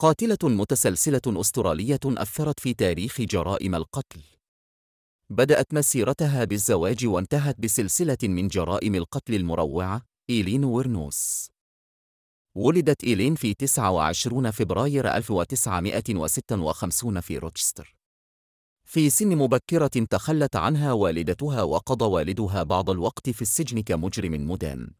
قاتلة متسلسلة أسترالية أثرت في تاريخ جرائم القتل. بدأت مسيرتها بالزواج وانتهت بسلسلة من جرائم القتل المروعة، إيلين ويرنوس. ولدت إيلين في 29 فبراير 1956 في روتشستر. في سن مبكرة تخلت عنها والدتها وقضى والدها بعض الوقت في السجن كمجرم مدان.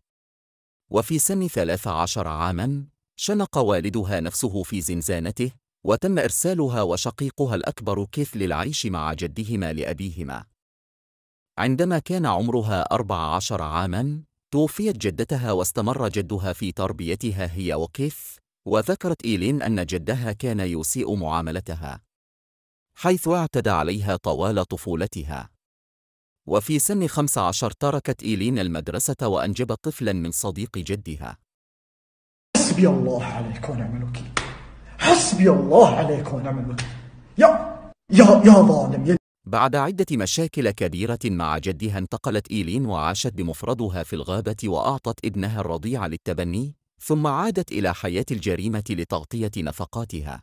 وفي سن 13 عاماً شنق والدها نفسه في زنزانته وتم إرسالها وشقيقها الأكبر كيث للعيش مع جدهما لأبيهما. عندما كان عمرها أربع عشر عاماً توفيت جدتها واستمر جدها في تربيتها هي وكيث وذكرت إيلين أن جدها كان يسيء معاملتها حيث اعتدى عليها طوال طفولتها. وفي سن 15 تركت إيلين المدرسة وأنجبت طفلا من صديق جدها. حسبي الله عليك ونعم الوكيل. حسبي الله عليك ونعم الوكيل. يا يا يا ظالم يا بعد عدة مشاكل كبيرة مع جدها انتقلت إيلين وعاشت بمفردها في الغابة وأعطت ابنها الرضيع للتبني ثم عادت إلى حياة الجريمة لتغطية نفقاتها.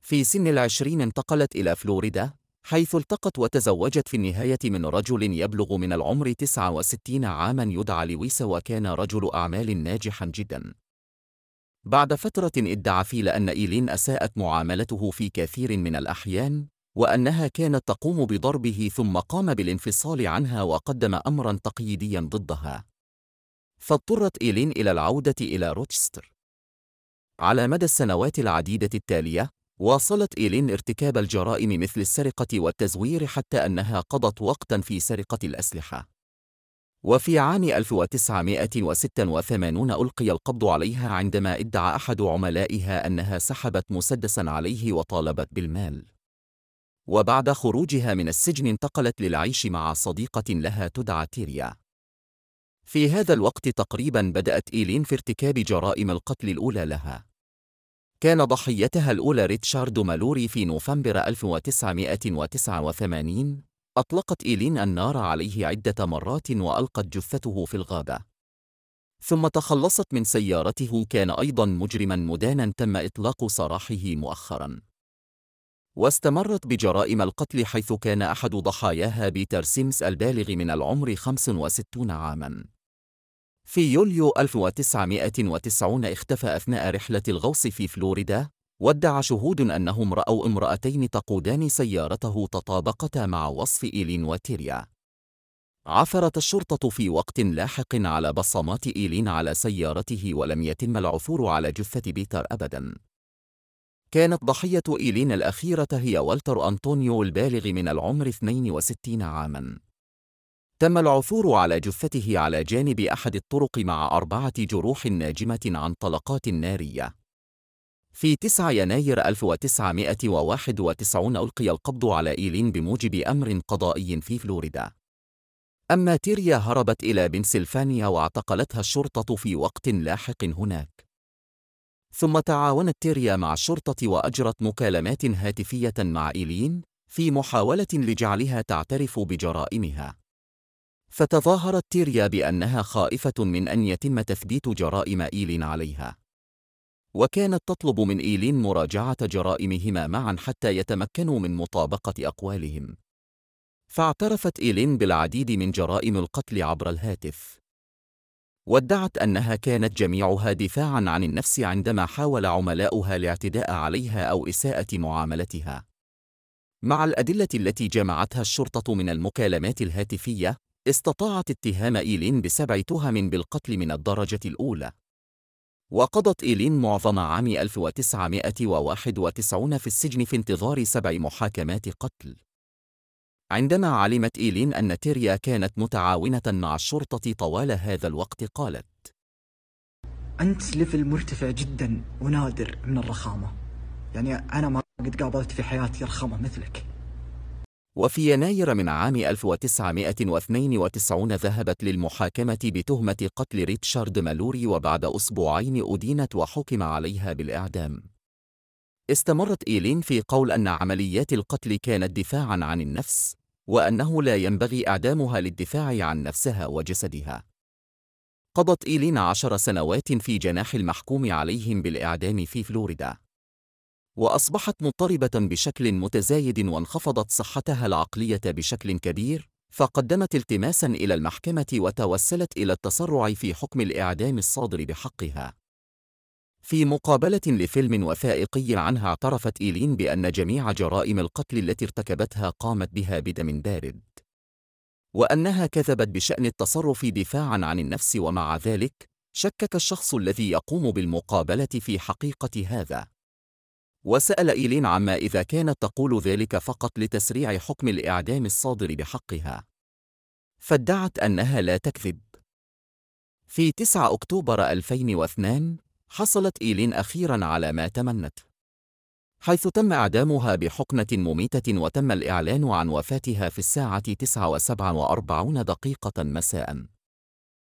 في سن العشرين انتقلت إلى فلوريدا حيث التقت وتزوجت في النهاية من رجل يبلغ من العمر 69 عاما يدعى لويس وكان رجل أعمال ناجحا جدا. بعد فترة ادعى فيل أن إيلين أساءت معاملته في كثير من الأحيان وأنها كانت تقوم بضربه ثم قام بالانفصال عنها وقدم أمرا تقييديا ضدها. فاضطرت إيلين إلى العودة إلى روتشستر. على مدى السنوات العديدة التالية واصلت إيلين ارتكاب الجرائم مثل السرقة والتزوير حتى أنها قضت وقتا في سرقة الأسلحة. وفي عام 1986 ألقي القبض عليها عندما ادعى أحد عملائها أنها سحبت مسدسا عليه وطالبت بالمال. وبعد خروجها من السجن انتقلت للعيش مع صديقة لها تدعى تيريا. في هذا الوقت تقريبا بدأت إيلين في ارتكاب جرائم القتل الأولى لها. كان ضحيتها الأولى ريتشارد مالوري في نوفمبر 1989 أطلقت إيلين النار عليه عدة مرات وألقت جثته في الغابة. ثم تخلصت من سيارته كان أيضا مجرما مدانا تم إطلاق سراحه مؤخرا. واستمرت بجرائم القتل حيث كان أحد ضحاياها بيتر سيمس البالغ من العمر 65 عاما. في يوليو 1990 اختفى أثناء رحلة الغوص في فلوريدا. وادعى شهود أنهم رأوا امرأتين تقودان سيارته تطابقتا مع وصف إيلين وتيريا. عثرت الشرطة في وقت لاحق على بصمات إيلين على سيارته ولم يتم العثور على جثة بيتر أبداً. كانت ضحية إيلين الأخيرة هي والتر أنطونيو البالغ من العمر 62 عاماً. تم العثور على جثته على جانب أحد الطرق مع أربعة جروح ناجمة عن طلقات نارية. في 9 يناير 1991 ألقي القبض على إيلين بموجب أمر قضائي في فلوريدا. أما تيريا هربت إلى بنسلفانيا واعتقلتها الشرطة في وقت لاحق هناك. ثم تعاونت تيريا مع الشرطة وأجرت مكالمات هاتفية مع إيلين في محاولة لجعلها تعترف بجرائمها. فتظاهرت تيريا بأنها خائفة من أن يتم تثبيت جرائم إيلين عليها. وكانت تطلب من إيلين مراجعة جرائمهما معا حتى يتمكنوا من مطابقة أقوالهم. فاعترفت إيلين بالعديد من جرائم القتل عبر الهاتف. وادعت أنها كانت جميعها دفاعا عن النفس عندما حاول عملاؤها الاعتداء عليها أو إساءة معاملتها. مع الأدلة التي جمعتها الشرطة من المكالمات الهاتفية، استطاعت اتهام إيلين بسبع تهم بالقتل من الدرجة الأولى. وقضت إيلين معظم عام 1991 في السجن في انتظار سبع محاكمات قتل. عندما علمت إيلين أن تيريا كانت متعاونة مع الشرطة طوال هذا الوقت قالت: أنت ليفل مرتفع جدا ونادر من الرخامة. يعني أنا ما قد قابلت في حياتي رخامة مثلك. وفي يناير من عام 1992 ذهبت للمحاكمة بتهمة قتل ريتشارد مالوري وبعد أسبوعين أدينت وحكم عليها بالإعدام. استمرت إيلين في قول أن عمليات القتل كانت دفاعًا عن النفس، وأنه لا ينبغي إعدامها للدفاع عن نفسها وجسدها. قضت إيلين عشر سنوات في جناح المحكوم عليهم بالإعدام في فلوريدا. وأصبحت مضطربة بشكل متزايد وانخفضت صحتها العقلية بشكل كبير، فقدمت التماسا إلى المحكمة وتوسلت إلى التسرع في حكم الإعدام الصادر بحقها. في مقابلة لفيلم وثائقي عنها اعترفت إيلين بأن جميع جرائم القتل التي ارتكبتها قامت بها بدم بارد. وأنها كذبت بشأن التصرف دفاعًا عن النفس ومع ذلك شكك الشخص الذي يقوم بالمقابلة في حقيقة هذا. وسأل إيلين عما إذا كانت تقول ذلك فقط لتسريع حكم الإعدام الصادر بحقها. فادعت أنها لا تكذب. في 9 أكتوبر 2002 حصلت إيلين أخيرا على ما تمنت حيث تم إعدامها بحقنة مميتة وتم الإعلان عن وفاتها في الساعة 9 و47 دقيقة مساءً